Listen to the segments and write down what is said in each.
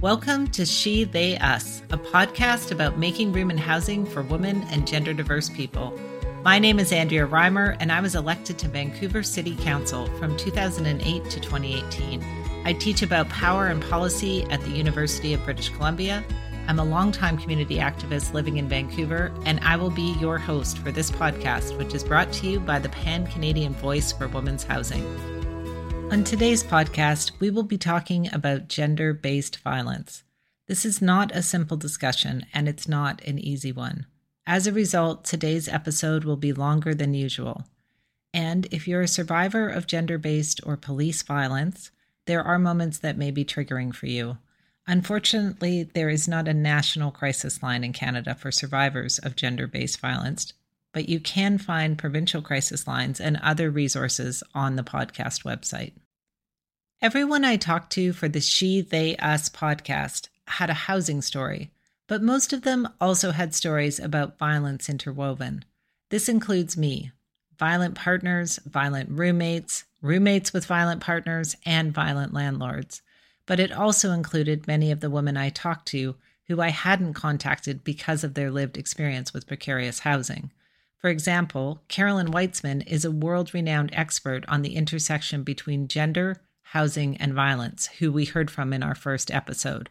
Welcome to She, They, Us, a podcast about making room in housing for women and gender diverse people. My name is Andrea Reimer, and I was elected to Vancouver City Council from 2008 to 2018. I teach about power and policy at the University of British Columbia. I'm a longtime community activist living in Vancouver, and I will be your host for this podcast, which is brought to you by the Pan Canadian Voice for Women's Housing. On today's podcast, we will be talking about gender based violence. This is not a simple discussion, and it's not an easy one. As a result, today's episode will be longer than usual. And if you're a survivor of gender based or police violence, there are moments that may be triggering for you. Unfortunately, there is not a national crisis line in Canada for survivors of gender based violence, but you can find provincial crisis lines and other resources on the podcast website. Everyone I talked to for the She, They, Us podcast had a housing story, but most of them also had stories about violence interwoven. This includes me violent partners, violent roommates, roommates with violent partners, and violent landlords. But it also included many of the women I talked to who I hadn't contacted because of their lived experience with precarious housing. For example, Carolyn Whitzman is a world renowned expert on the intersection between gender, housing, and violence, who we heard from in our first episode.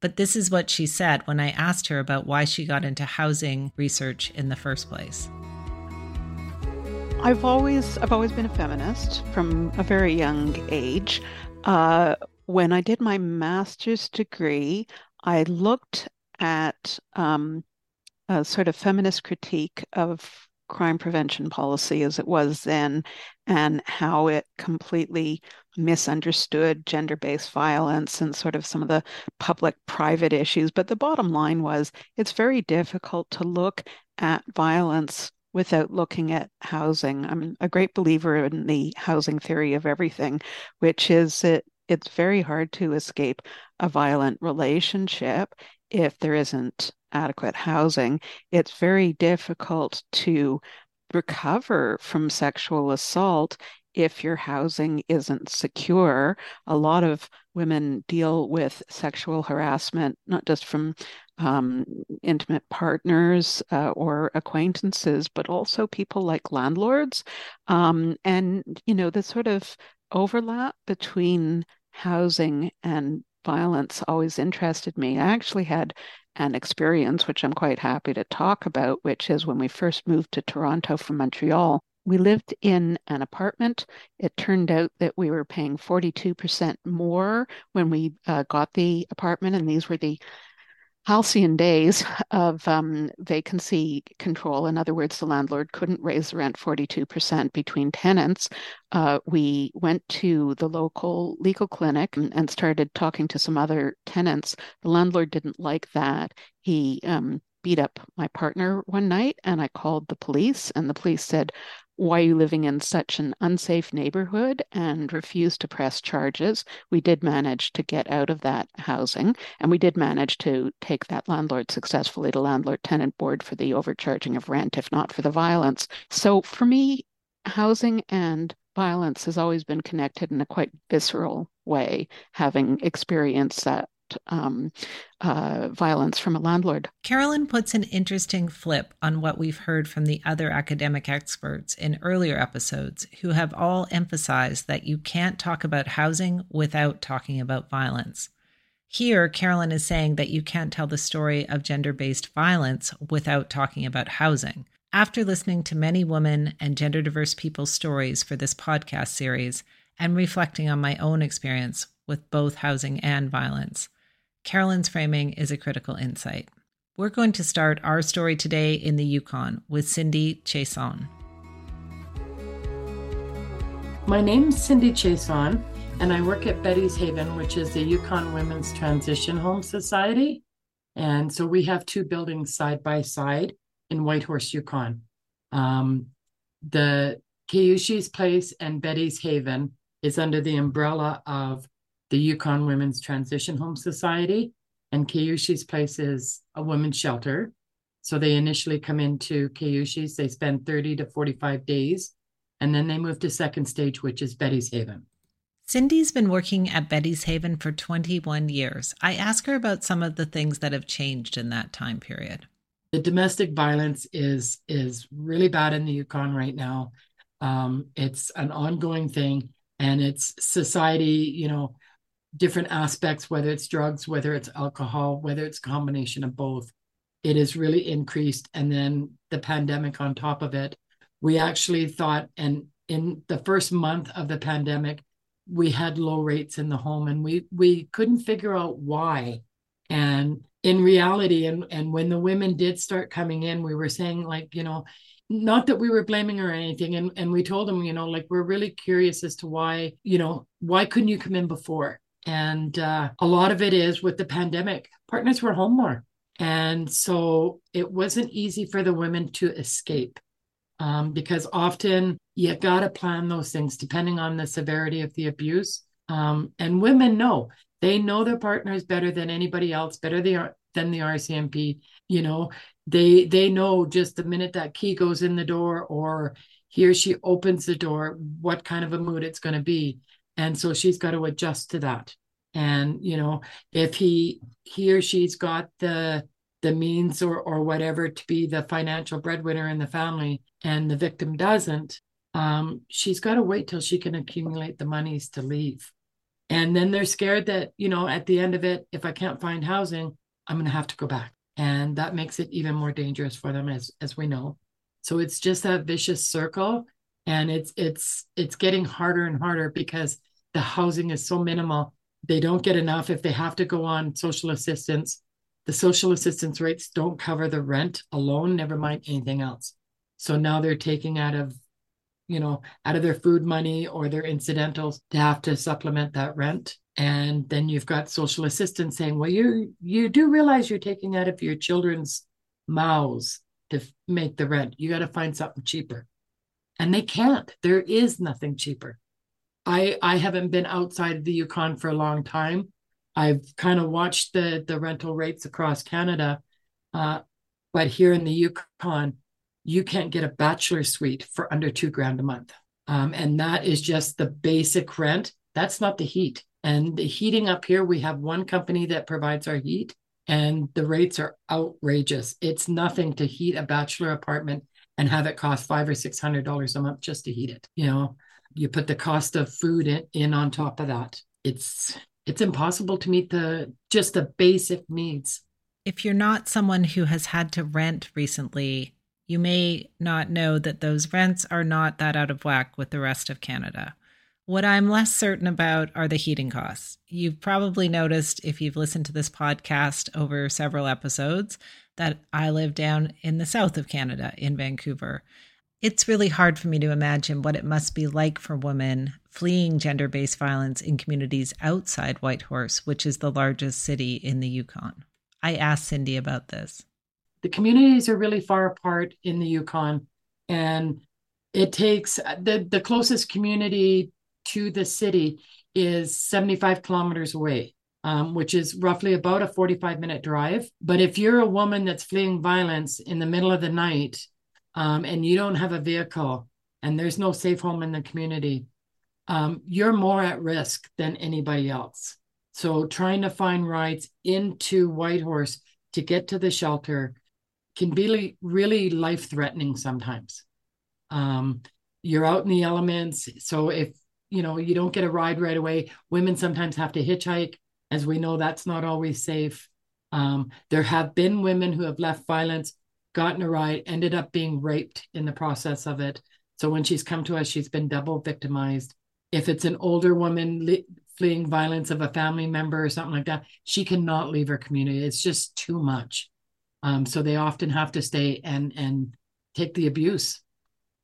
But this is what she said when I asked her about why she got into housing research in the first place. I've always I've always been a feminist from a very young age. Uh, when I did my master's degree, I looked at um, a sort of feminist critique of crime prevention policy as it was then and how it completely misunderstood gender based violence and sort of some of the public private issues. But the bottom line was it's very difficult to look at violence without looking at housing. I'm a great believer in the housing theory of everything, which is that it's very hard to escape a violent relationship if there isn't adequate housing, it's very difficult to recover from sexual assault if your housing isn't secure. A lot of women deal with sexual harassment, not just from um, intimate partners uh, or acquaintances, but also people like landlords. Um, and, you know, the sort of overlap between housing and violence always interested me. I actually had an experience, which I'm quite happy to talk about, which is when we first moved to Toronto from Montreal. We lived in an apartment. It turned out that we were paying 42% more when we uh, got the apartment, and these were the halcyon days of um, vacancy control. In other words, the landlord couldn't raise the rent 42% between tenants. Uh, we went to the local legal clinic and, started talking to some other tenants. The landlord didn't like that. He um, beat up my partner one night, and I called the police, and the police said, why are you living in such an unsafe neighborhood and refused to press charges. We did manage to get out of that housing and we did manage to take that landlord successfully to landlord tenant board for the overcharging of rent, if not for the violence. So for me, housing and violence has always been connected in a quite visceral way, having experienced that um, uh, violence from a landlord. Carolyn puts an interesting flip on what we've heard from the other academic experts in earlier episodes who have all emphasized that you can't talk about housing without talking about violence. Here, Carolyn is saying that you can't tell the story of gender based violence without talking about housing. After listening to many women and gender diverse people's stories for this podcast series and reflecting on my own experience with both housing and violence, Carolyn's framing is a critical insight. We're going to start our story today in the Yukon with Cindy Chiasson. My name is Cindy Chiasson, and I work at Betty's Haven, which is the Yukon Women's Transition Home Society. And so we have two buildings side by side in Whitehorse, Yukon. Um, the Kaushee's Place and Betty's Haven is under the umbrella of the Yukon Women's Transition Home Society, and Kaushee's place is a women's shelter. So they initially come into Kayushi's, they spend 30 to 45 days, and then they move to second stage, which is Betty's Haven. Cindy's been working at Betty's Haven for 21 years. I ask her about some of the things that have changed in that time period. The domestic violence is is really bad in the Yukon right now. Um, it's an ongoing thing, and it's society, you know, different aspects, whether it's drugs, whether it's alcohol, whether it's a combination of both. It has really increased, and then the pandemic on top of it. We actually thought, and in the first month of the pandemic, we had low rates in the home and we we couldn't figure out why and in reality and and when the women did start coming in we were saying like you know not that we were blaming her or anything and and we told them you know like we're really curious as to why you know why couldn't you come in before and uh, a lot of it is with the pandemic partners were home more and so it wasn't easy for the women to escape um, because often you got to plan those things depending on the severity of the abuse. Um, and women know they know their partners better than anybody else, better than the RCMP. You know, they they know just the minute that key goes in the door or he or she opens the door, what kind of a mood it's going to be, and so she's got to adjust to that. And you know, if he he or she's got the the means or or whatever to be the financial breadwinner in the family and the victim doesn't um, she's got to wait till she can accumulate the monies to leave. And then they're scared that you know at the end of it if i can't find housing i'm going to have to go back. And that makes it even more dangerous for them as as we know. So it's just that vicious circle and it's it's it's getting harder and harder because the housing is so minimal they don't get enough if they have to go on social assistance the social assistance rates don't cover the rent alone, never mind anything else. So now they're taking out of, you know, out of their food money or their incidentals to have to supplement that rent. And then you've got social assistance saying, well, you you do realize you're taking out of your children's mouths to make the rent. You got to find something cheaper. And they can't. There is nothing cheaper. I I haven't been outside of the Yukon for a long time, I've kind of watched the the rental rates across Canada, uh, but here in the Yukon, you can't get a bachelor suite for under two grand a month, um, and that is just the basic rent. That's not the heat. And the heating up here, we have one company that provides our heat, and the rates are outrageous. It's nothing to heat a bachelor apartment and have it cost five or six hundred dollars a month just to heat it. You know, you put the cost of food in, in on top of that. It's it's impossible to meet the just the basic needs. If you're not someone who has had to rent recently, you may not know that those rents are not that out of whack with the rest of Canada. What I'm less certain about are the heating costs. You've probably noticed if you've listened to this podcast over several episodes that I live down in the south of Canada in Vancouver. It's really hard for me to imagine what it must be like for women fleeing gender based violence in communities outside Whitehorse, which is the largest city in the Yukon. I asked Cindy about this. The communities are really far apart in the Yukon, and it takes the, the closest community to the city is 75 kilometers away. Um, which is roughly about a 45 minute drive. But if you're a woman that's fleeing violence in the middle of the night um, and you don't have a vehicle and there's no safe home in the community, um, you're more at risk than anybody else. So trying to find rides into Whitehorse to get to the shelter can be really life threatening sometimes. Um, you're out in the elements. So if you know you don't get a ride right away, women sometimes have to hitchhike. As we know, that's not always safe. Um, there have been women who have left violence, gotten a ride, ended up being raped in the process of it. So when she's come to us, she's been double victimized if it's an older woman fleeing violence of a family member or something like that, she cannot leave her community. It's just too much. Um, so they often have to stay and and take the abuse.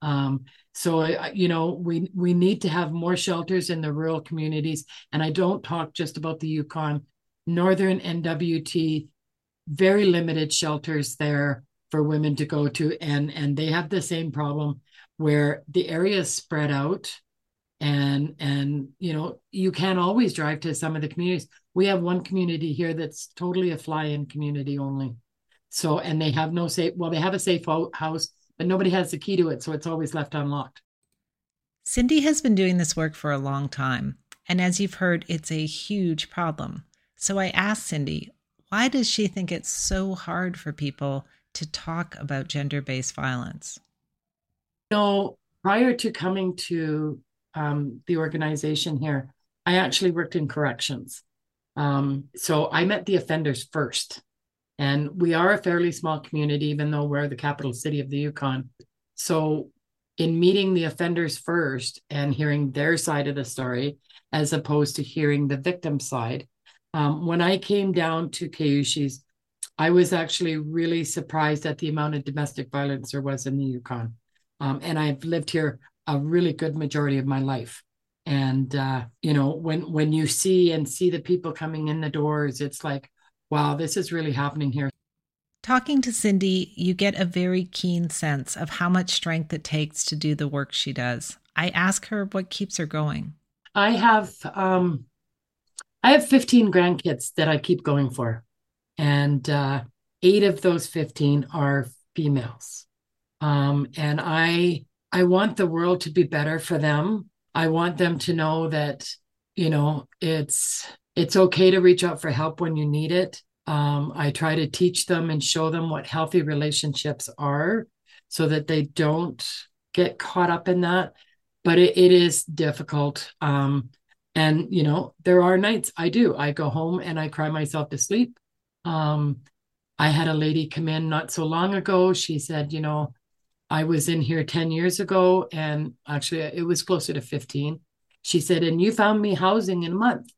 Um, so you know we we need to have more shelters in the rural communities, and I don't talk just about the Yukon, Northern NWT, very limited shelters there for women to go to, and and they have the same problem where the area is spread out. And and you know you can't always drive to some of the communities. We have one community here that's totally a fly-in community only. So and they have no safe well they have a safe house but nobody has the key to it so it's always left unlocked cindy has been doing this work for a long time And as you've heard, it's a huge problem. So I asked Cindy, why does she think it's so hard for people to talk about gender based violence? You know, prior to coming to um, the organization here, I actually worked in corrections. Um, so I met the offenders first. And we are a fairly small community, even though we're the capital city of the Yukon. So, in meeting the offenders first and hearing their side of the story, as opposed to hearing the victim side, um, when I came down to Kaushee's, I was actually really surprised at the amount of domestic violence there was in the Yukon. Um, and I've lived here a really good majority of my life. And uh, you know, when when you see and see the people coming in the doors, it's like, wow, this is really happening here. Talking to Cindy, you get a very keen sense of how much strength it takes to do the work she does. I ask her what keeps her going. I have um I have 15 grandkids that I keep going for. And uh eight of those 15 are females. Um and I I want the world to be better for them. I want them to know that you know it's it's okay to reach out for help when you need it. Um, I try to teach them and show them what healthy relationships are so that they don't get caught up in that. But it, it is difficult. Um, and, you know, there are nights I do. I go home and I cry myself to sleep. Um, I had a lady come in not so long ago. She said, you know, I was in here 10 years ago and actually it was closer to 15. She said, and you found me housing in a month.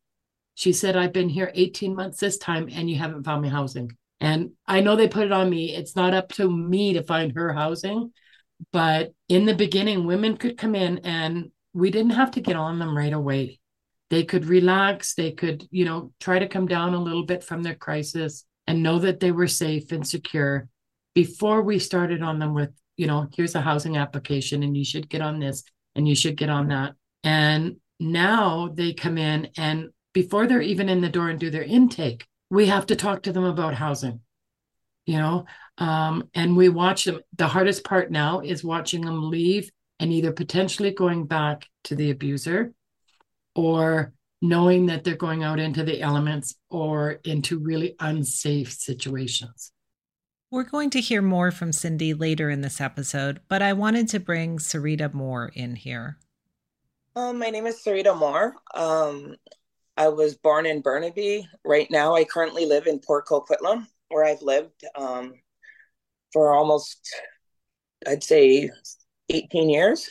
She said, I've been here 18 months this time and you haven't found me housing. And I know they put it on me. It's not up to me to find her housing. But in the beginning, women could come in and we didn't have to get on them right away. They could relax. They could, you know, try to come down a little bit from their crisis and know that they were safe and secure before we started on them with, you know, here's a housing application and you should get on this and you should get on that. And now they come in and before they're even in the door and do their intake, we have to talk to them about housing, you know, um, and we watch them. The hardest part now is watching them leave and either potentially going back to the abuser or knowing that they're going out into the elements or into really unsafe situations. We're going to hear more from Cindy later in this episode, but I wanted to bring Syreeta Moore in here. Um, my name is Syreeta Moore. Um, I was born in Burnaby. Right now, I currently live in Port Coquitlam, where I've lived um, for almost, I'd say, 18 years.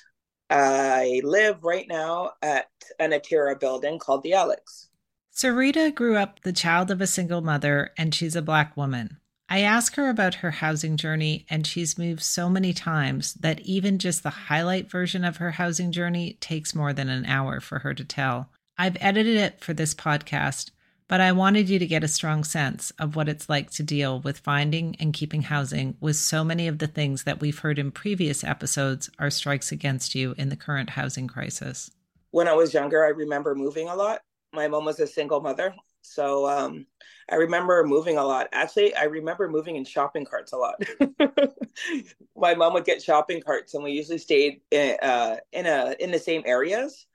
I live right now at an Atira building called the Alex. Syreeta grew up the child of a single mother, and she's a Black woman. I ask her about her housing journey, and she's moved so many times that even just the highlight version of her housing journey takes more than an hour for her to tell. I've edited it for this podcast, but I wanted you to get a strong sense of what it's like to deal with finding and keeping housing with so many of the things that we've heard in previous episodes are strikes against you in the current housing crisis. When I was younger, I remember moving a lot. My mom was a single mother. So um, I remember moving a lot. Actually, I remember moving in shopping carts a lot. My mom would get shopping carts, and we usually stayed in, uh, in a in the same areas.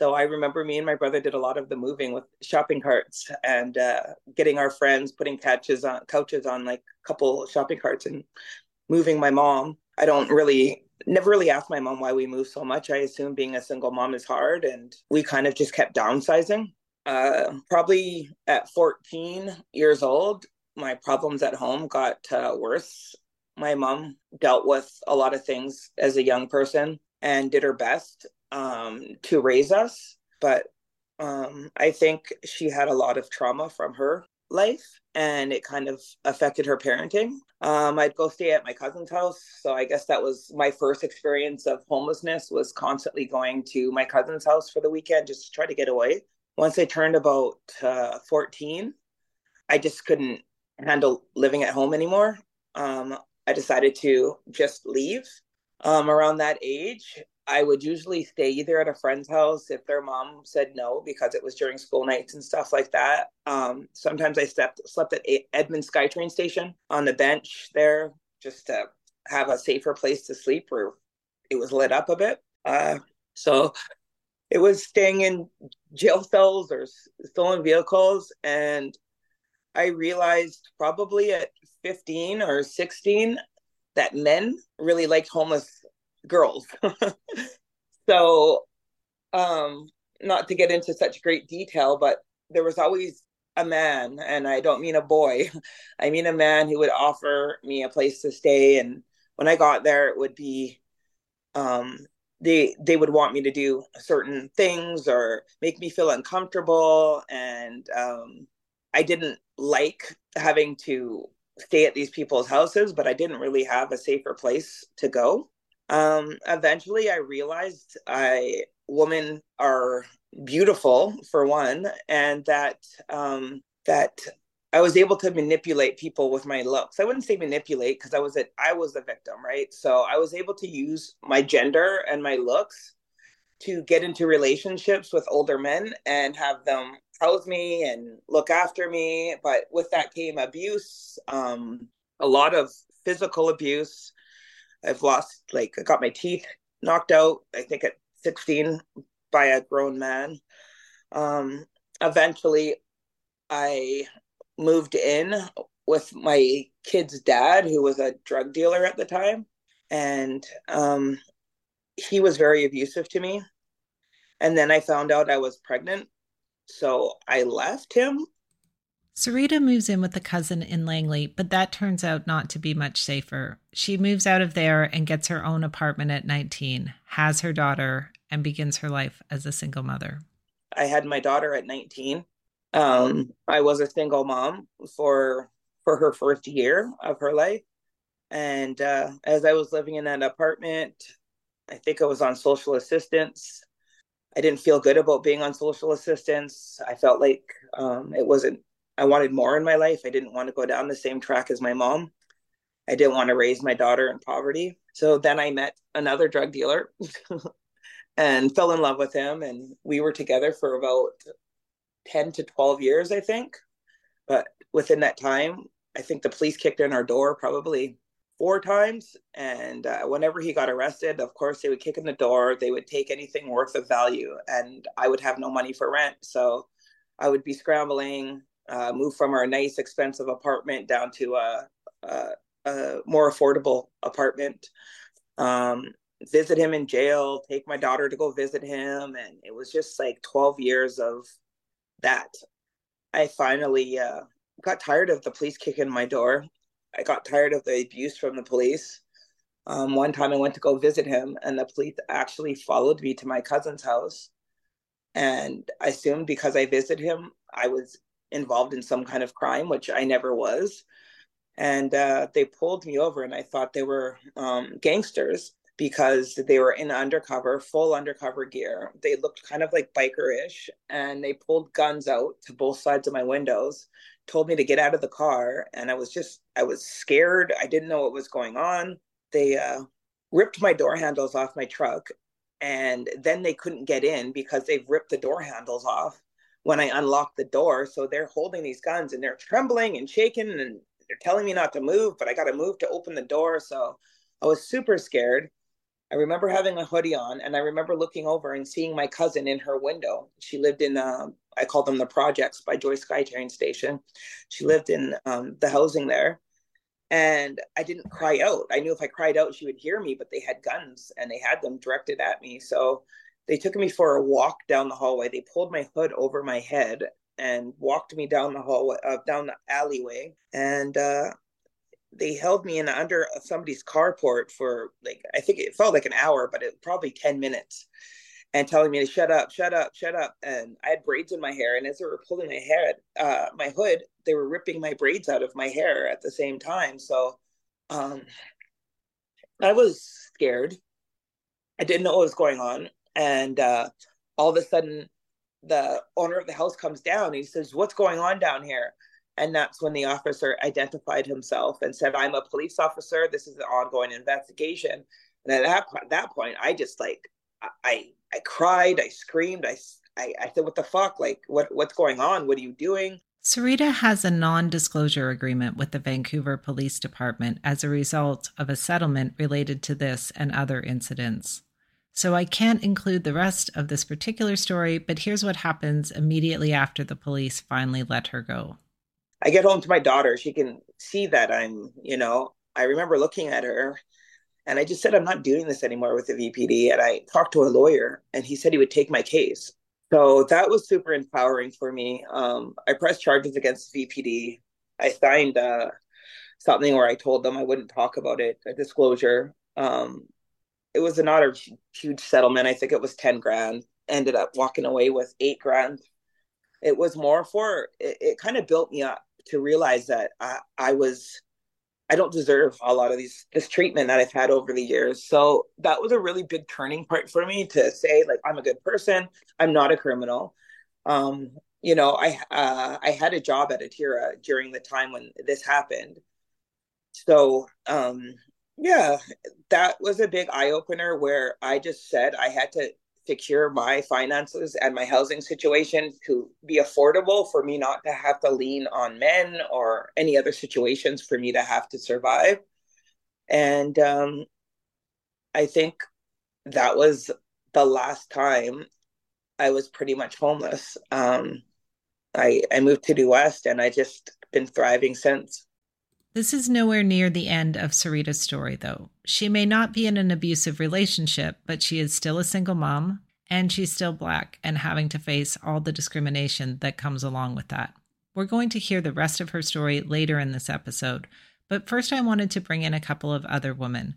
So I remember me and my brother did a lot of the moving with shopping carts and uh, getting our friends putting couches on couches on like a couple shopping carts and moving my mom. I don't really never really asked my mom why we moved so much. I assume being a single mom is hard and we kind of just kept downsizing. Uh, probably at 14 years old, my problems at home got uh, worse. My mom dealt with a lot of things as a young person and did her best um, to raise us, but um, I think she had a lot of trauma from her life and it kind of affected her parenting. Um, I'd go stay at my cousin's house. So I guess that was my first experience of homelessness was constantly going to my cousin's house for the weekend just to try to get away. Once I turned about uh, 14, I just couldn't handle living at home anymore. Um, I decided to just leave. Um, around that age, I would usually stay either at a friend's house if their mom said no because it was during school nights and stuff like that. Um, sometimes I slept slept at Edmonds SkyTrain station on the bench there just to have a safer place to sleep where it was lit up a bit. Uh, so it was staying in jail cells or stolen vehicles. And I realized probably at 15 or 16 that men really liked homeless girls. so, um, not to get into such great detail, but there was always a man, and I don't mean a boy, I mean a man who would offer me a place to stay. And when I got there, it would be um, they they would want me to do certain things or make me feel uncomfortable and um, i didn't like having to stay at these people's houses but i didn't really have a safer place to go um, eventually i realized i women are beautiful for one and that um, that I was able to manipulate people with my looks. I wouldn't say manipulate because I was a, I was the victim, right? So I was able to use my gender and my looks to get into relationships with older men and have them house me and look after me. But with that came abuse, um, a lot of physical abuse. I've lost, like, I got my teeth knocked out, I think at 16 by a grown man. Um, eventually, I moved in with my kid's dad, who was a drug dealer at the time. And um, he was very abusive to me. And then I found out I was pregnant. So I left him. Syreeta moves in with a cousin in Langley, but that turns out not to be much safer. She moves out of there and gets her own apartment at 19, has her daughter, and begins her life as a single mother. I had my daughter at 19 um, I was a single mom for for her first year of her life, and uh, as I was living in that apartment, I think I was on social assistance. I didn't feel good about being on social assistance. I felt like um, it wasn't. I wanted more in my life. I didn't want to go down the same track as my mom. I didn't want to raise my daughter in poverty. So then I met another drug dealer and fell in love with him. And we were together for about 10 to 12 years, I think. But within that time, I think the police kicked in our door probably four times. And uh, whenever he got arrested, of course, they would kick in the door. They would take anything worth of value, and I would have no money for rent. So I would be scrambling, uh, move from our nice, expensive apartment down to a, a, a more affordable apartment. Um, visit him in jail, take my daughter to go visit him. And it was just like 12 years of that I finally uh, got tired of the police kicking my door. I got tired of the abuse from the police. Um, one time I went to go visit him, and the police actually followed me to my cousin's house. And I assumed because I visited him, I was involved in some kind of crime, which I never was. And uh, they pulled me over, and I thought they were um, gangsters because they were in undercover, full undercover gear. They looked kind of like biker-ish, and they pulled guns out to both sides of my windows, told me to get out of the car, and I was just I was scared. I didn't know what was going on. They uh, ripped my door handles off my truck, and then they couldn't get in because they've ripped the door handles off when I unlocked the door. So they're holding these guns and they're trembling and shaking and they're telling me not to move, but I got to move to open the door. So I was super scared. I remember having a hoodie on, and I remember looking over and seeing my cousin in her window. She lived in, uh, I call them the projects by Joyce SkyTrain Station. She lived in um, the housing there. And I didn't cry out. I knew if I cried out, she would hear me, but they had guns and they had them directed at me. So they took me for a walk down the hallway. They pulled my hood over my head and walked me down the hallway, uh, down the alleyway. And uh, they held me in under somebody's carport for like I think it felt like an hour, but it probably ten minutes, and telling me to shut up, shut up, shut up. And I had braids in my hair, and as they were pulling my hair, uh, my hood, they were ripping my braids out of my hair at the same time. So, um, I was scared. I didn't know what was going on, and uh, all of a sudden, the owner of the house comes down. he says, "What's going on down here?" And that's when the officer identified himself and said, I'm a police officer. This is an ongoing investigation. And at that, that point, I just like, I, I cried, I screamed, I, I, I said, what the fuck? Like, what, what's going on? What are you doing? Syreeta has a non disclosure agreement with the Vancouver Police Department as a result of a settlement related to this and other incidents. So I can't include the rest of this particular story, but here's what happens immediately after the police finally let her go. I get home to my daughter. She can see that I'm, you know, I remember looking at her and I just said, I'm not doing this anymore with the VPD. And I talked to a lawyer and he said he would take my case. So that was super empowering for me. Um, I pressed charges against VPD. I signed uh, something where I told them I wouldn't talk about it, a disclosure. Um, it was not a huge settlement. I think it was 10 grand. Ended up walking away with eight grand. It was more for, it, it kind of built me up to realize that I, I was I don't deserve a lot of these this treatment that I've had over the years. So that was a really big turning point for me to say like I'm a good person. I'm not a criminal. Um, you know, I uh, I had a job at Atira during the time when this happened. So um, yeah, that was a big eye opener where I just said I had to secure my finances and my housing situation to be affordable for me not to have to lean on men or any other situations for me to have to survive. And um, I think that was the last time I was pretty much homeless. Um, I, I moved to the West and I just been thriving since. This is nowhere near the end of Syreeta's story, though. She may not be in an abusive relationship, but she is still a single mom, and she's still black and having to face all the discrimination that comes along with that. We're going to hear the rest of her story later in this episode, but first I wanted to bring in a couple of other women.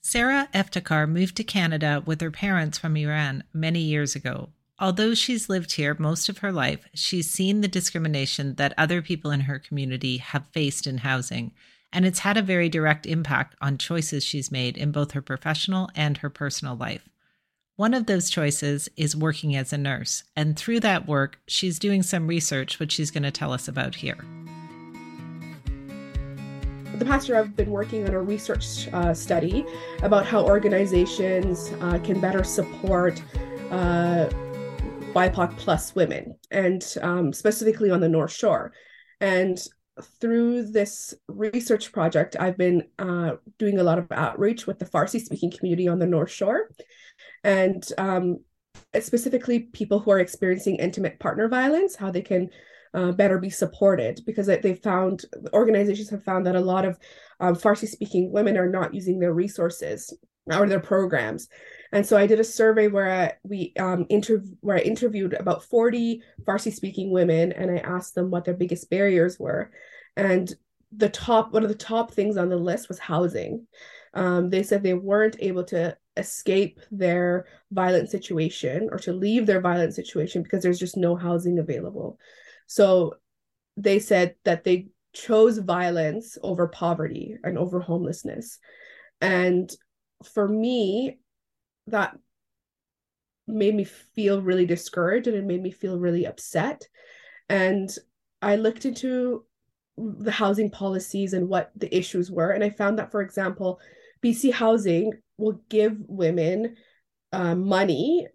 Sara Eftekar moved to Canada with her parents from Iran many years ago Although she's lived here most of her life, she's seen the discrimination that other people in her community have faced in housing, and it's had a very direct impact on choices she's made in both her professional and her personal life. One of those choices is working as a nurse, and through that work, she's doing some research, which she's going to tell us about here. The past year, I've been working on a research uh, study about how organizations uh, can better support uh, BIPOC plus women, and um, specifically on the North Shore. And through this research project, I've been uh, doing a lot of outreach with the Farsi speaking community on the North Shore. And um, specifically, people who are experiencing intimate partner violence, how they can uh, better be supported because they found organizations have found that a lot of um, Farsi speaking women are not using their resources or their programs and so I did a survey where I, we um, inter- where I interviewed about 40 Farsi speaking women and I asked them what their biggest barriers were. And the top one of the top things on the list was housing. Um, they said they weren't able to escape their violent situation or to leave their violent situation because there's just no housing available. So they said that they chose violence over poverty and over homelessness. And for me, that made me feel really discouraged and it made me feel really upset. And I looked into the housing policies and what the issues were. And I found that, for example, BC Housing will give women uh, money,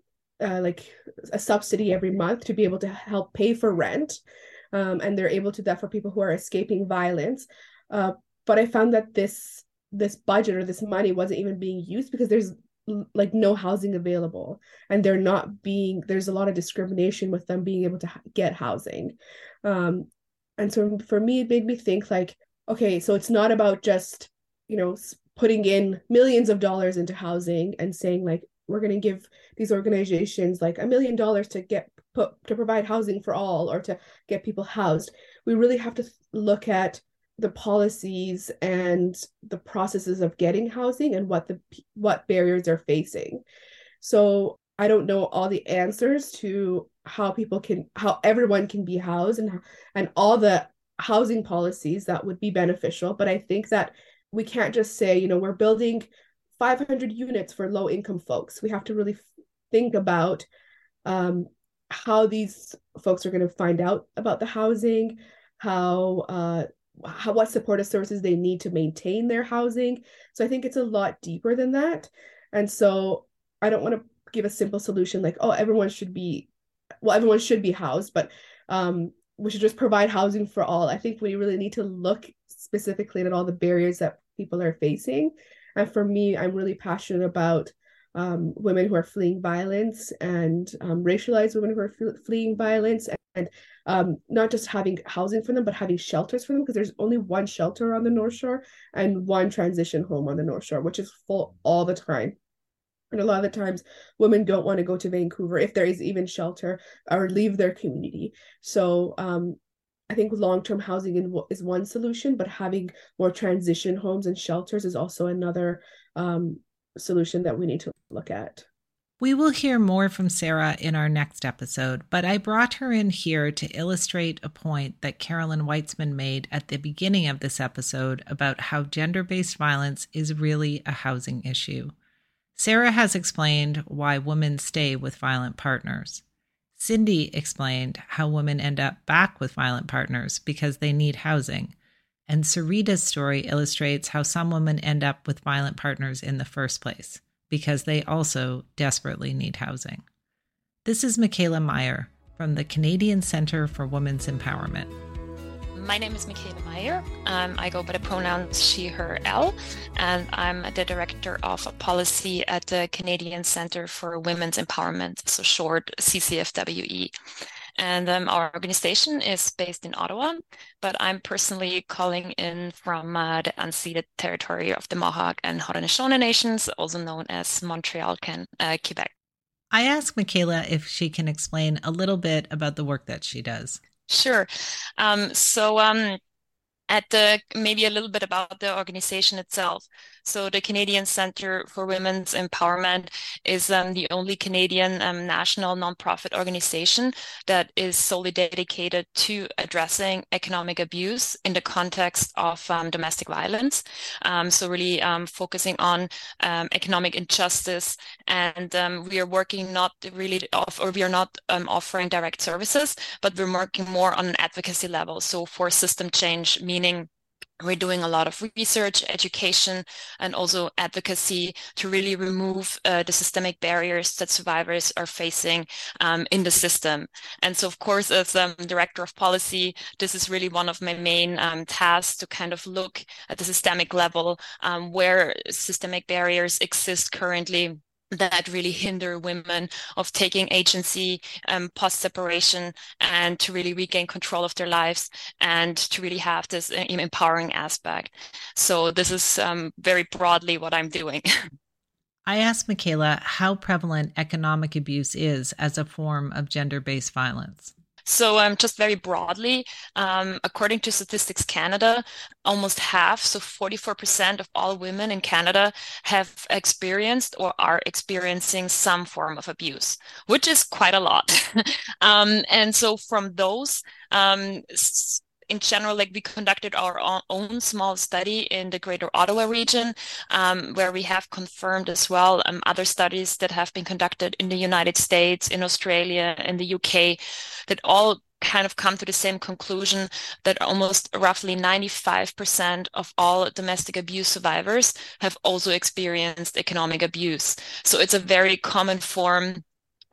uh, like a subsidy every month to be able to help pay for rent. Um, and they're able to do that for people who are escaping violence. Uh, but I found that this this budget or this money wasn't even being used because there's like no housing available and they're not being there's a lot of discrimination with them being able to get housing. Um and so for me it made me think like okay so it's not about just you know putting in millions of dollars into housing and saying like we're going to give these organizations like a million dollars to get put to provide housing for all or to get people housed. We really have to look at the policies and the processes of getting housing and what the what barriers are facing. So i don't know all the answers to how people can how everyone can be housed and and all the housing policies that would be beneficial but i think that we can't just say you know we're building 500 units for low income folks. We have to really think about um, how these folks are going to find out about the housing how uh, how, what supportive services they need to maintain their housing. So I think it's a lot deeper than that. And so I don't want to give a simple solution like, oh, everyone should be, well, everyone should be housed, but um, we should just provide housing for all. I think we really need to look specifically at all the barriers that people are facing. And for me, I'm really passionate about um, women who are fleeing violence and um, racialized women who are fleeing violence and um, not just having housing for them but having shelters for them because there's only one shelter on the north shore and one transition home on the north shore which is full all the time and a lot of the times women don't want to go to vancouver if there is even shelter or leave their community so um, I think long-term housing is one solution, but having more transition homes and shelters is also another um, solution that we need to look at. We will hear more from Sara in our next episode, but I brought her in here to illustrate a point that Carolyn Whitzman made at the beginning of this episode about how gender based violence is really a housing issue. Sara has explained why women stay with violent partners. Cindy explained how women end up back with violent partners because they need housing. And Syreeta's story illustrates how some women end up with violent partners in the first place because they also desperately need housing. This is Michaela Mayer from the Canadian Centre for Women's Empowerment. My name is Michaela Mayer. Um, I go by the pronouns she, her, L, and I'm the director of policy at the Canadian Centre for Women's Empowerment, so short CCFWE. And um, our organization is based in Ottawa, but I'm personally calling in from uh, the unceded territory of the Mohawk and Haudenosaunee nations, also known as Montreal, can, uh, Quebec. I asked Michaela if she can explain a little bit about the work that she does. Sure. Um, so um, at the maybe a little bit about the organization itself. So the Canadian Center for Women's Empowerment is um, the only Canadian um, national nonprofit organization that is solely dedicated to addressing economic abuse in the context of um, domestic violence. Um, so really um, focusing on um, economic injustice, and we are working not really off, or we are not offering direct services, but we're working more on an advocacy level. So for system change, meaning we're doing a lot of research, education, and also advocacy to really remove uh, the systemic barriers that survivors are facing um, in the system. And so, of course, as um, director of policy, this is really one of my main um, tasks to kind of look at the systemic level um, where systemic barriers exist currently that really hinder women of taking agency um, post separation and to really regain control of their lives and to really have this uh, empowering aspect. So this is um, very broadly what I'm doing. I asked Michaela how prevalent economic abuse is as a form of gender based violence. So, um, just very broadly, um, according to Statistics Canada, almost half, so 44% of all women in Canada have experienced or are experiencing some form of abuse, which is quite a lot. um, and so, from those, um, in general, like we conducted our own small study in the Greater Ottawa region, um, where we have confirmed as well um, other studies that have been conducted in the United States, in Australia, in the UK, that all kind of come to the same conclusion that almost roughly 95% of all domestic abuse survivors have also experienced economic abuse. So it's a very common form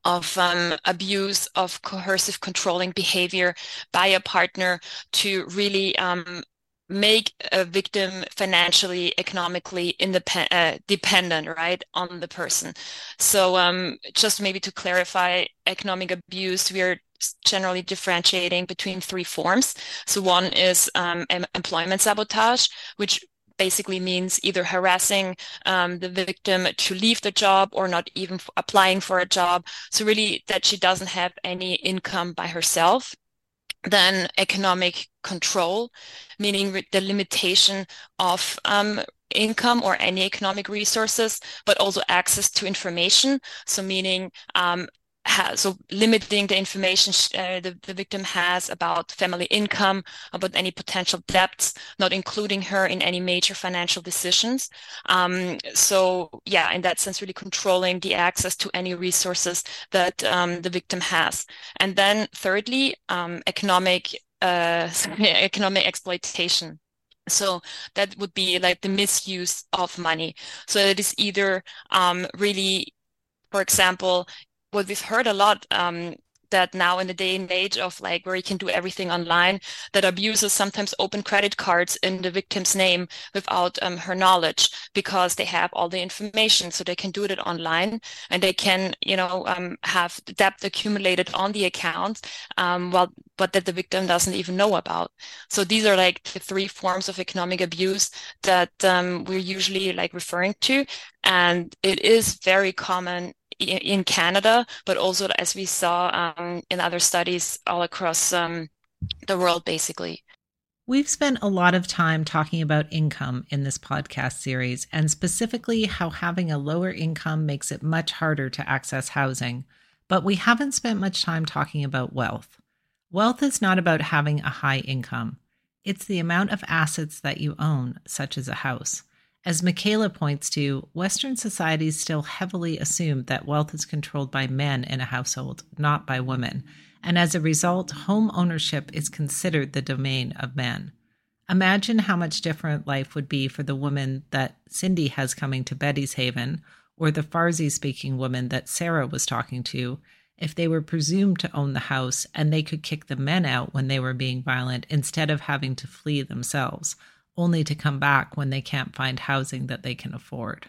of um, abuse of coercive controlling behavior by a partner to really um, make a victim financially economically independent uh, dependent right on the person. So um, just maybe to clarify economic abuse we are generally differentiating between three forms. So one is um, employment sabotage which basically means either harassing um, the victim to leave the job or not even applying for a job. So really that she doesn't have any income by herself. Then economic control, meaning the limitation of um, income or any economic resources, but also access to information. So meaning um, has, so limiting the information uh, the, the victim has about family income, about any potential debts, not including her in any major financial decisions. Um, so yeah, in that sense, really controlling the access to any resources that um, the victim has. And then thirdly, um, economic uh, economic exploitation. So that would be like the misuse of money. So it is either um, really, for example, what we've heard a lot um, that now in the day and age of like where you can do everything online, that abusers sometimes open credit cards in the victim's name without um, her knowledge because they have all the information, so they can do it online and they can, you know, um, have the debt accumulated on the account, um, well, but that the victim doesn't even know about. So these are like the three forms of economic abuse that um, we're usually like referring to, and it is very common in Canada, but also as we saw um, in other studies all across um, the world, basically. We've spent a lot of time talking about income in this podcast series, and specifically how having a lower income makes it much harder to access housing. But we haven't spent much time talking about wealth. Wealth is not about having a high income, it's the amount of assets that you own, such as a house. As Michaela points to, Western societies still heavily assume that wealth is controlled by men in a household, not by women, and as a result, home ownership is considered the domain of men. Imagine how much different life would be for the woman that Cindy has coming to Betty's Haven, or the Farsi speaking woman that Sara was talking to, if they were presumed to own the house and they could kick the men out when they were being violent instead of having to flee themselves only to come back when they can't find housing that they can afford.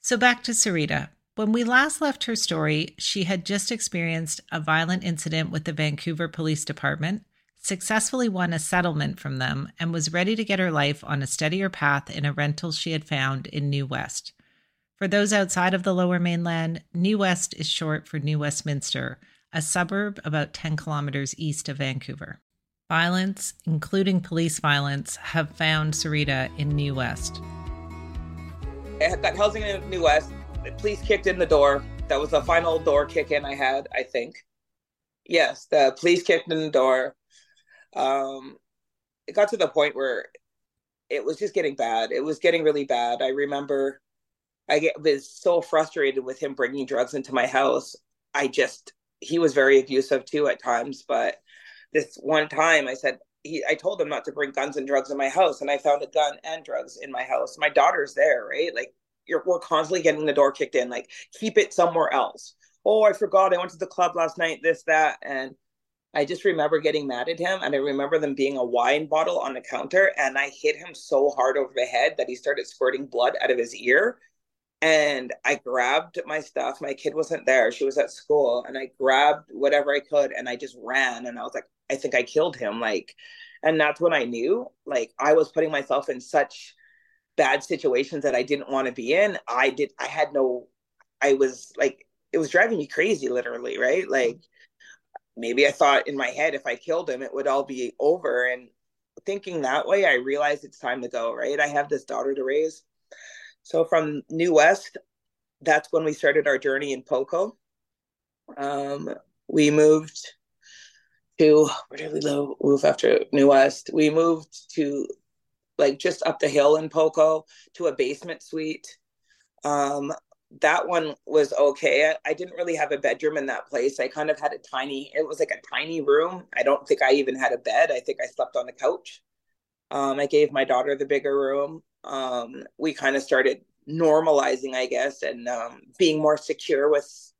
So back to Syreeta. When we last left her story, she had just experienced a violent incident with the Vancouver Police Department, successfully won a settlement from them, and was ready to get her life on a steadier path in a rental she had found in New West. For those outside of the lower mainland, New West is short for New Westminster, a suburb about 10 kilometers east of Vancouver. Violence, including police violence, have found Syreeta in New West. I got housing in New West. The police kicked in the door. That was the final door kick in I had, I think. Yes, the police kicked in the door. Um, it got to the point where it was just getting bad. It was getting really bad. I remember I get, was so frustrated with him bringing drugs into my house. I just, he was very abusive too at times, but this one time I said he I told him not to bring guns and drugs in my house and I found a gun and drugs in my house. My daughter's there, right? Like you're we're constantly getting the door kicked in, like keep it somewhere else. Oh, I forgot I went to the club last night, this, that. And I just remember getting mad at him and I remember them being a wine bottle on the counter and I hit him so hard over the head that he started squirting blood out of his ear and I grabbed my stuff. My kid wasn't there. She was at school. And I grabbed whatever I could and I just ran. And I was like, I think I killed him. Like, and that's when I knew, like, I was putting myself in such bad situations that I didn't want to be in. I did, I had no, I was like, it was driving me crazy, literally, right? Like, maybe I thought in my head, if I killed him, it would all be over. And thinking that way, I realized it's time to go, right? I have this daughter to raise so from New West, that's when we started our journey in Poco. Um, we moved to where did we move after New West? We moved to like just up the hill in Poco to a basement suite. Um, that one was okay. I, I, didn't really have a bedroom in that place. I kind of had a tiny, it was like a tiny room. I don't think I even had a bed. I think I slept on the couch. Um, I gave my daughter the bigger room um, we kind of started normalizing, I guess, and um, being more secure with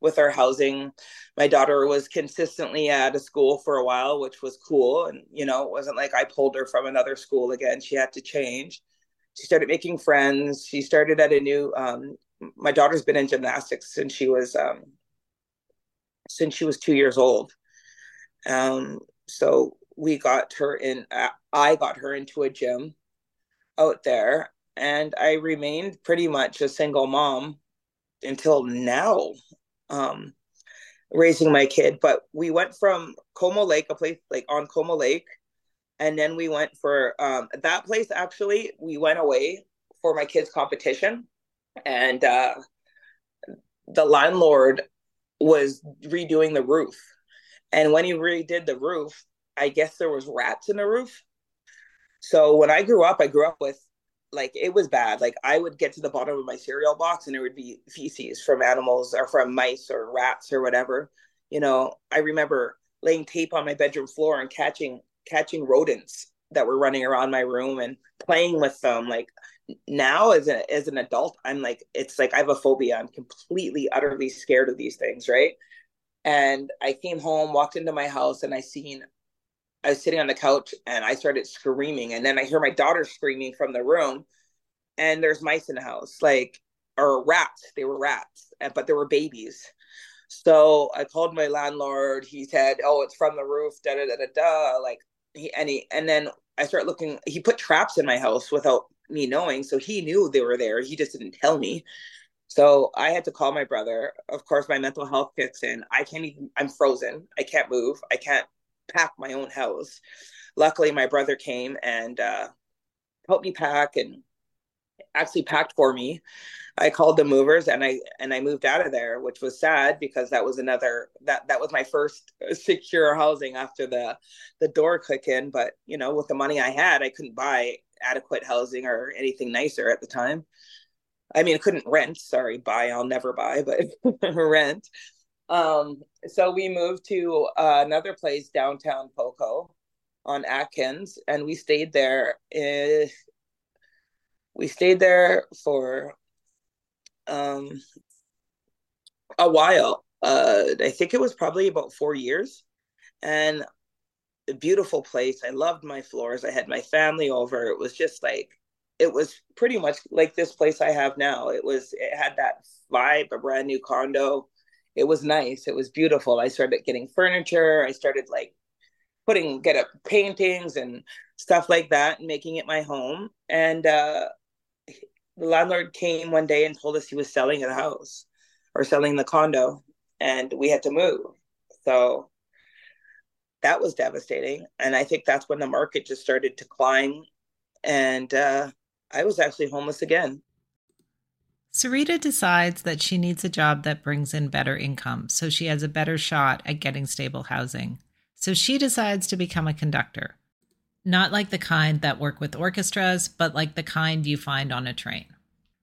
with our housing. My daughter was consistently at a school for a while, which was cool. And, you know, it wasn't like I pulled her from another school again. She had to change. She started making friends. She started at a new, um, my daughter's been in gymnastics since she was, um, since she was two years old. Um, so we got her in, I got her into a gym out there and I remained pretty much a single mom until now, um, raising my kid. But we went from Como Lake, a place like on Como Lake, and then we went for um, that place. Actually, we went away for my kids' competition, and uh, the landlord was redoing the roof. And when he redid the roof, I guess there was rats in the roof. So when I grew up, I grew up with like it was bad. Like I would get to the bottom of my cereal box and there would be feces from animals or from mice or rats or whatever. You know, I remember laying tape on my bedroom floor and catching catching rodents that were running around my room and playing with them. Like now as a as an adult, I'm like it's like I have a phobia. I'm completely utterly scared of these things, right? And I came home, walked into my house, and I seen I was sitting on the couch and I started screaming. And then I hear my daughter screaming from the room, and there's mice in the house, like or rats. They were rats, uh, but there were babies. So I called my landlord. He said, "Oh, it's from the roof." Da da da da da. Like he and he and then I start looking. He put traps in my house without me knowing, so he knew they were there. He just didn't tell me. So I had to call my brother. Of course, my mental health kicks in. I can't even. I'm frozen. I can't move. I can't pack my own house. Luckily, my brother came and uh, helped me pack and actually packed for me. I called the movers and I and I moved out of there, which was sad because that was another that that was my first secure housing after the the door click in. But you know, with the money I had, I couldn't buy adequate housing or anything nicer at the time. I mean, I couldn't rent. Sorry, buy. I'll never buy, but rent. Um, so we moved to uh, another place downtown Poco on Atkins, and we stayed there. Uh, we stayed there for um, a while. Uh, I think it was probably about four years, and a beautiful place. I loved my floors. I had my family over. It was just like it was pretty much like this place I have now. It was it had that vibe, a brand new condo. It was nice. It was beautiful. I started getting furniture. I started like putting get up paintings and stuff like that and making it my home. And uh the landlord came one day and told us he was selling the house or selling the condo and we had to move. So that was devastating. And I think that's when the market just started to climb. And uh, I was actually homeless again. Syreeta decides that she needs a job that brings in better income so she has a better shot at getting stable housing. So she decides to become a conductor. Not like the kind that work with orchestras, but like the kind you find on a train.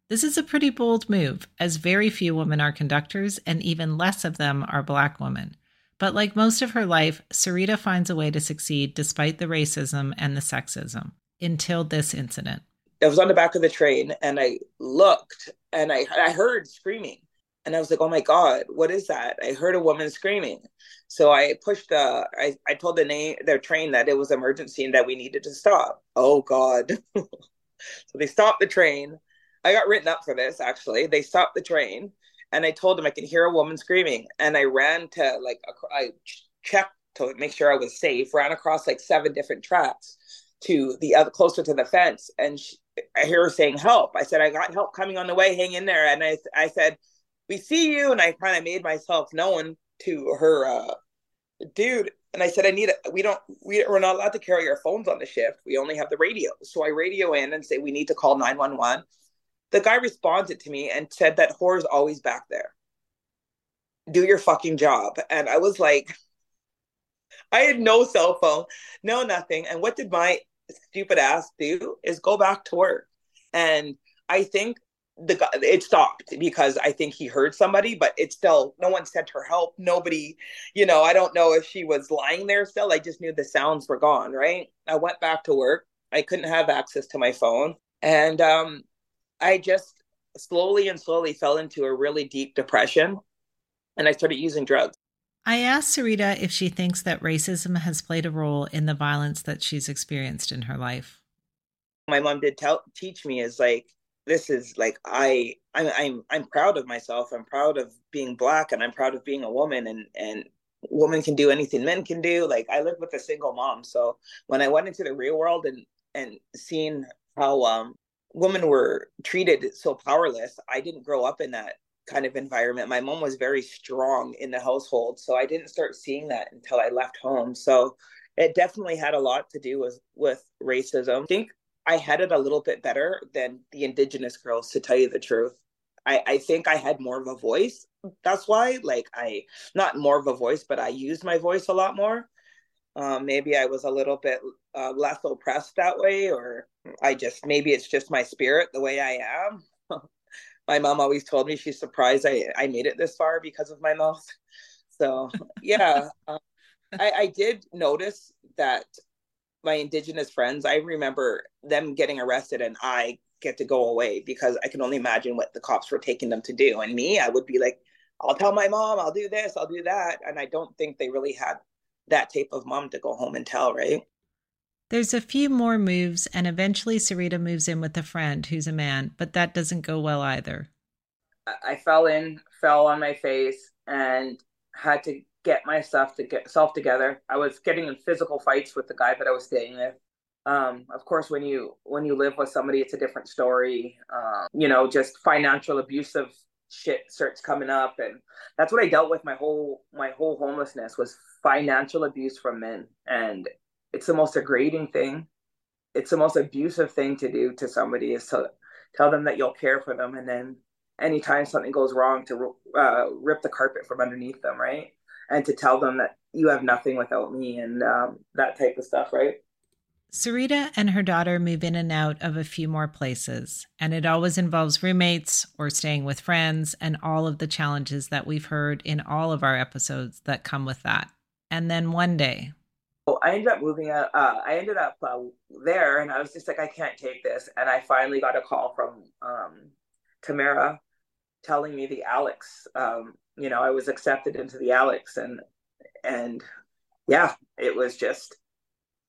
This is a pretty bold move, as very few women are conductors and even less of them are Black women. But like most of her life, Syreeta finds a way to succeed despite the racism and the sexism until this incident. I was on the back of the train and I looked and I, I heard screaming. And I was like, oh my God, what is that? I heard a woman screaming. So I pushed the, I, I told the name, their train that it was emergency and that we needed to stop. Oh God. so they stopped the train. I got written up for this actually. They stopped the train and I told them I could hear a woman screaming. And I ran to like, I checked to make sure I was safe, ran across like seven different tracks to the other closer to the fence. And she, I hear her saying help. I said, I got help coming on the way, hang in there. And I, I said, we see you. And I kind of made myself known to her uh, dude. And I said, I need it. We don't, we, we're not allowed to carry our phones on the shift. We only have the radio. So I radio in and say, we need to call 911. The guy responded to me and said that whore's always back there. Do your fucking job. And I was like, I had no cell phone, no nothing. And what did my stupid ass do is go back to work. And I think the it stopped because I think he heard somebody, but it's still no one sent her help. Nobody, you know, I don't know if she was lying there still. I just knew the sounds were gone, right? I went back to work. I couldn't have access to my phone. And um I just slowly and slowly fell into a really deep depression and I started using drugs. I asked Syreeta if she thinks that racism has played a role in the violence that she's experienced in her life. My mom did tell teach me is like this is like I I'm I'm I'm proud of myself. I'm proud of being black and I'm proud of being a woman and and women can do anything men can do. Like I lived with a single mom. So when I went into the real world and and seeing how um women were treated so powerless, I didn't grow up in that kind of environment. My mom was very strong in the household, so I didn't start seeing that until I left home. So it definitely had a lot to do with with racism. I think I had it a little bit better than the indigenous girls, to tell you the truth. I, I think I had more of a voice. That's why, like, I not more of a voice, but I used my voice a lot more. Um, maybe I was a little bit uh, less oppressed that way, or I just maybe it's just my spirit, the way I am my mom always told me she's surprised I, I made it this far because of my mouth. So yeah, um, I, I did notice that my indigenous friends, I remember them getting arrested and I get to go away because I can only imagine what the cops were taking them to do. And me, I would be like, I'll tell my mom, I'll do this, I'll do that. And I don't think they really had that type of mom to go home and tell, right? There's a few more moves, and eventually Syreeta moves in with a friend who's a man, but that doesn't go well either. I fell in, fell on my face, and had to get myself to get self together. I was getting in physical fights with the guy that I was staying with. Um, of course, when you when you live with somebody, it's a different story. Um, you know, just financial abusive shit starts coming up, and that's what I dealt with my whole my whole homelessness was financial abuse from men, and it's the most degrading thing. It's the most abusive thing to do to somebody is to tell them that you'll care for them, and then anytime something goes wrong, to uh, rip the carpet from underneath them, right? And to tell them that you have nothing without me, and um, that type of stuff, right? Syreeta and her daughter move in and out of a few more places, and it always involves roommates or staying with friends and all of the challenges that we've heard in all of our episodes that come with that. And then one day, well, I ended up moving out. Uh, I ended up uh, there, and I was just like, I can't take this. And I finally got a call from um, Tamara telling me the Alex. Um, you know, I was accepted into the Alex, and and yeah, it was just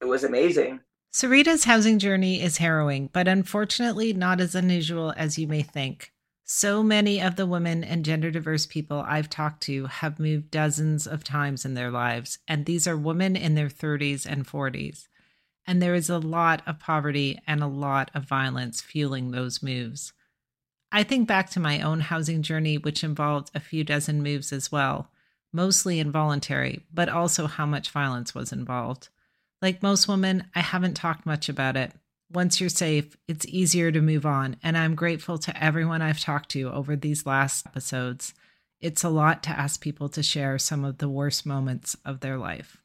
it was amazing. Syreeta's housing journey is harrowing, but unfortunately not as unusual as you may think. So many of the women and gender diverse people I've talked to have moved dozens of times in their lives, and these are women in their 30s and 40s. And there is a lot of poverty and a lot of violence fueling those moves. I think back to my own housing journey, which involved a few dozen moves as well, mostly involuntary, but also how much violence was involved. Like most women, I haven't talked much about it. Once you're safe, it's easier to move on, and I'm grateful to everyone I've talked to over these last episodes. It's a lot to ask people to share some of the worst moments of their life.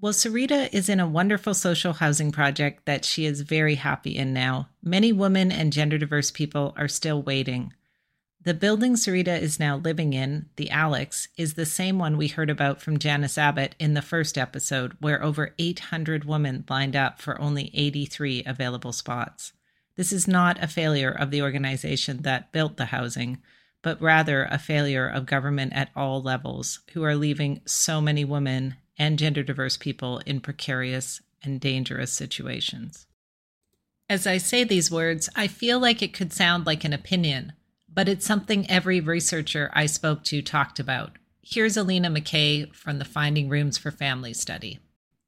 Well, Syreeta is in a wonderful social housing project that she is very happy in now. Many women and gender diverse people are still waiting. The building Syreeta is now living in, the Alex, is the same one we heard about from Janice Abbott in the first episode, where over 800 women lined up for only 83 available spots. This is not a failure of the organization that built the housing, but rather a failure of government at all levels, who are leaving so many women and gender diverse people in precarious and dangerous situations. As I say these words, I feel like it could sound like an opinion, but it's something every researcher I spoke to talked about. Here's Alina McKay from the Finding Rooms for Family study.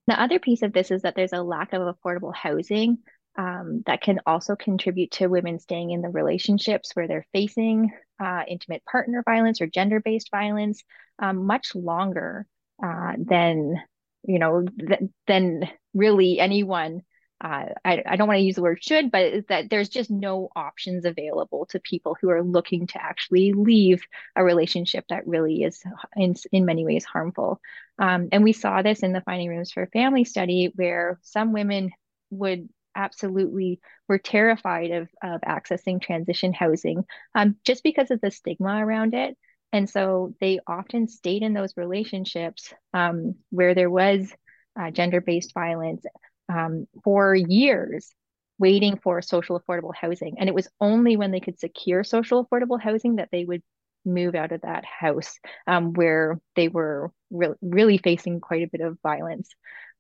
The other piece of this is that there's a lack of affordable housing um, that can also contribute to women staying in the relationships where they're facing uh, intimate partner violence or gender based violence um, much longer uh, than you know th- than really anyone uh, I, I don't want to use the word should, but is that there's just no options available to people who are looking to actually leave a relationship that really is in, in many ways harmful. Um, and we saw this in the Finding Rooms for Family study, where some women would absolutely were terrified of, of accessing transition housing um, just because of the stigma around it. And so they often stayed in those relationships um, where there was uh, gender based violence um, for years, waiting for social affordable housing. And it was only when they could secure social affordable housing that they would move out of that house um, where they were re- really facing quite a bit of violence.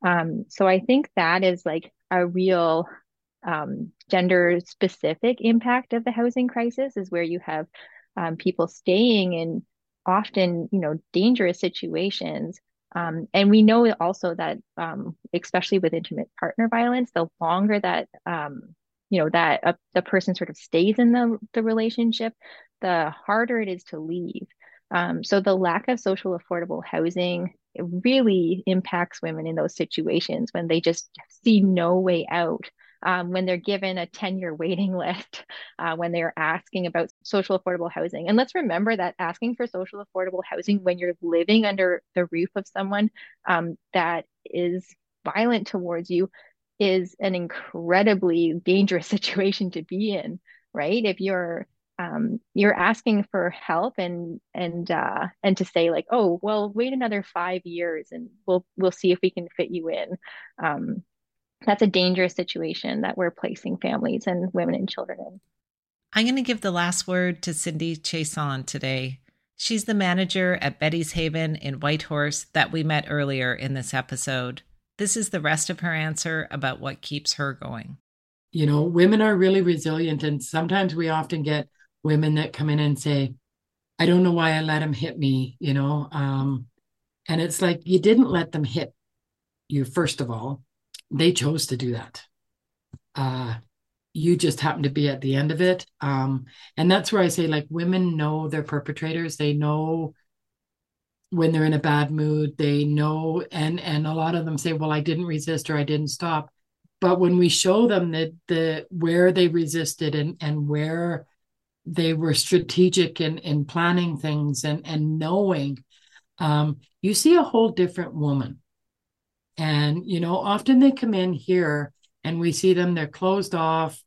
Um, so I think that is like a real um, gender specific impact of the housing crisis is where you have um, people staying in often you know dangerous situations um, and we know also that um, especially with intimate partner violence the longer that um, you know that a, the person sort of stays in the, the relationship the harder it is to leave. Um, so the lack of social affordable housing really impacts women in those situations when they just see no way out um, when they're given a 10 year waiting list, uh, when they're asking about social affordable housing. And let's remember that asking for social affordable housing when you're living under the roof of someone um, that is violent towards you is an incredibly dangerous situation to be in, right? If you're um, you're asking for help and and uh, and to say like, oh, well, wait another five years and we'll we'll see if we can fit you in. Um, that's a dangerous situation that we're placing families and women and children in. I'm going to give the last word to Cindy Chiasson today. She's the manager at Betty's Haven in Whitehorse that we met earlier in this episode. This is the rest of her answer about what keeps her going. You know, women are really resilient, and sometimes we often get women that come in and say, I don't know why I let him hit me, you know. Um, and it's like you didn't let them hit you, first of all. They chose to do that. Uh, you just happen to be at the end of it. Um, and that's where I say, like, women know their perpetrators. They know when they're in a bad mood. They know, and and a lot of them say, "Well, I didn't resist or I didn't stop." But when we show them that the where they resisted and and where they were strategic in in planning things and and knowing, um, you see a whole different woman. And you know, often they come in here and we see them they're closed off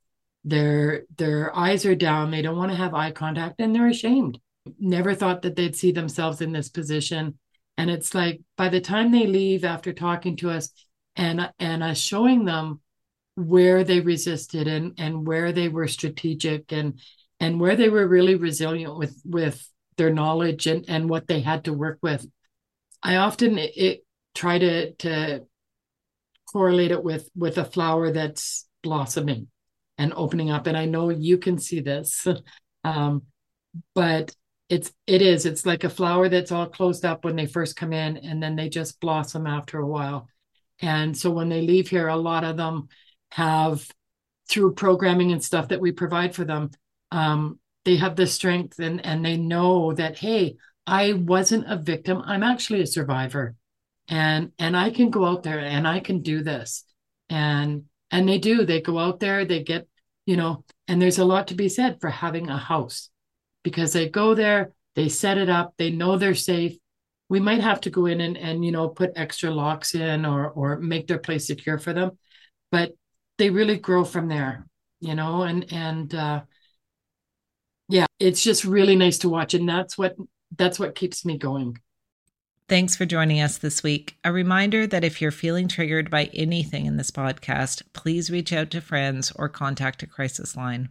their their eyes are down they don't want to have eye contact and they're ashamed. Never thought that they'd see themselves in this position. And it's like by the time they leave after talking to us and and us showing them where they resisted and and where they were strategic and and where they were really resilient with with their knowledge and and what they had to work with i often it, try to to correlate it with with a flower that's blossoming and opening up. And i know you can see this um, but it's it is it's like a flower that's all closed up when they first come in and then they just blossom after a while. And so when they leave here a lot of them have through programming and stuff that we provide for them um, they have the strength and and they know that hey i wasn't a victim. I'm actually a survivor and and I can go out there and I can do this. And and they do they go out there they get you know and there's a lot to be said for having a house. Because they go there they set it up they know they're safe. We might have to go in and and you know put extra locks in or or make their place secure for them. But they really grow from there you know and and uh yeah it's just really nice to watch. And that's what that's what keeps me going Thanks for joining us this week. A reminder that if you're feeling triggered by anything in this podcast, please reach out to friends or contact a crisis line.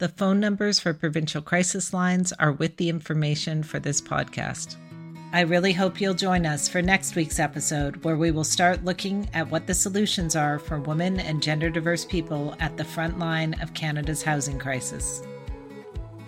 The phone numbers for provincial crisis lines are with the information for this podcast. I really hope you'll join us for next week's episode, where we will start looking at what the solutions are for women and gender diverse people at the front line of Canada's housing crisis.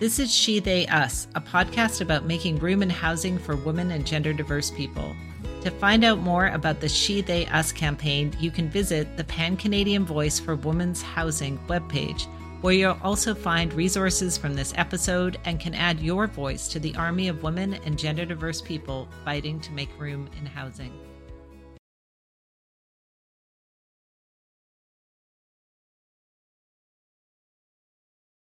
This is She, They, Us, a podcast about making room and housing for women and gender diverse people. To find out more about the She, They, Us campaign, you can visit the Pan Canadian Voice for Women's Housing webpage, where you'll also find resources from this episode and can add your voice to the army of women and gender diverse people fighting to make room in housing.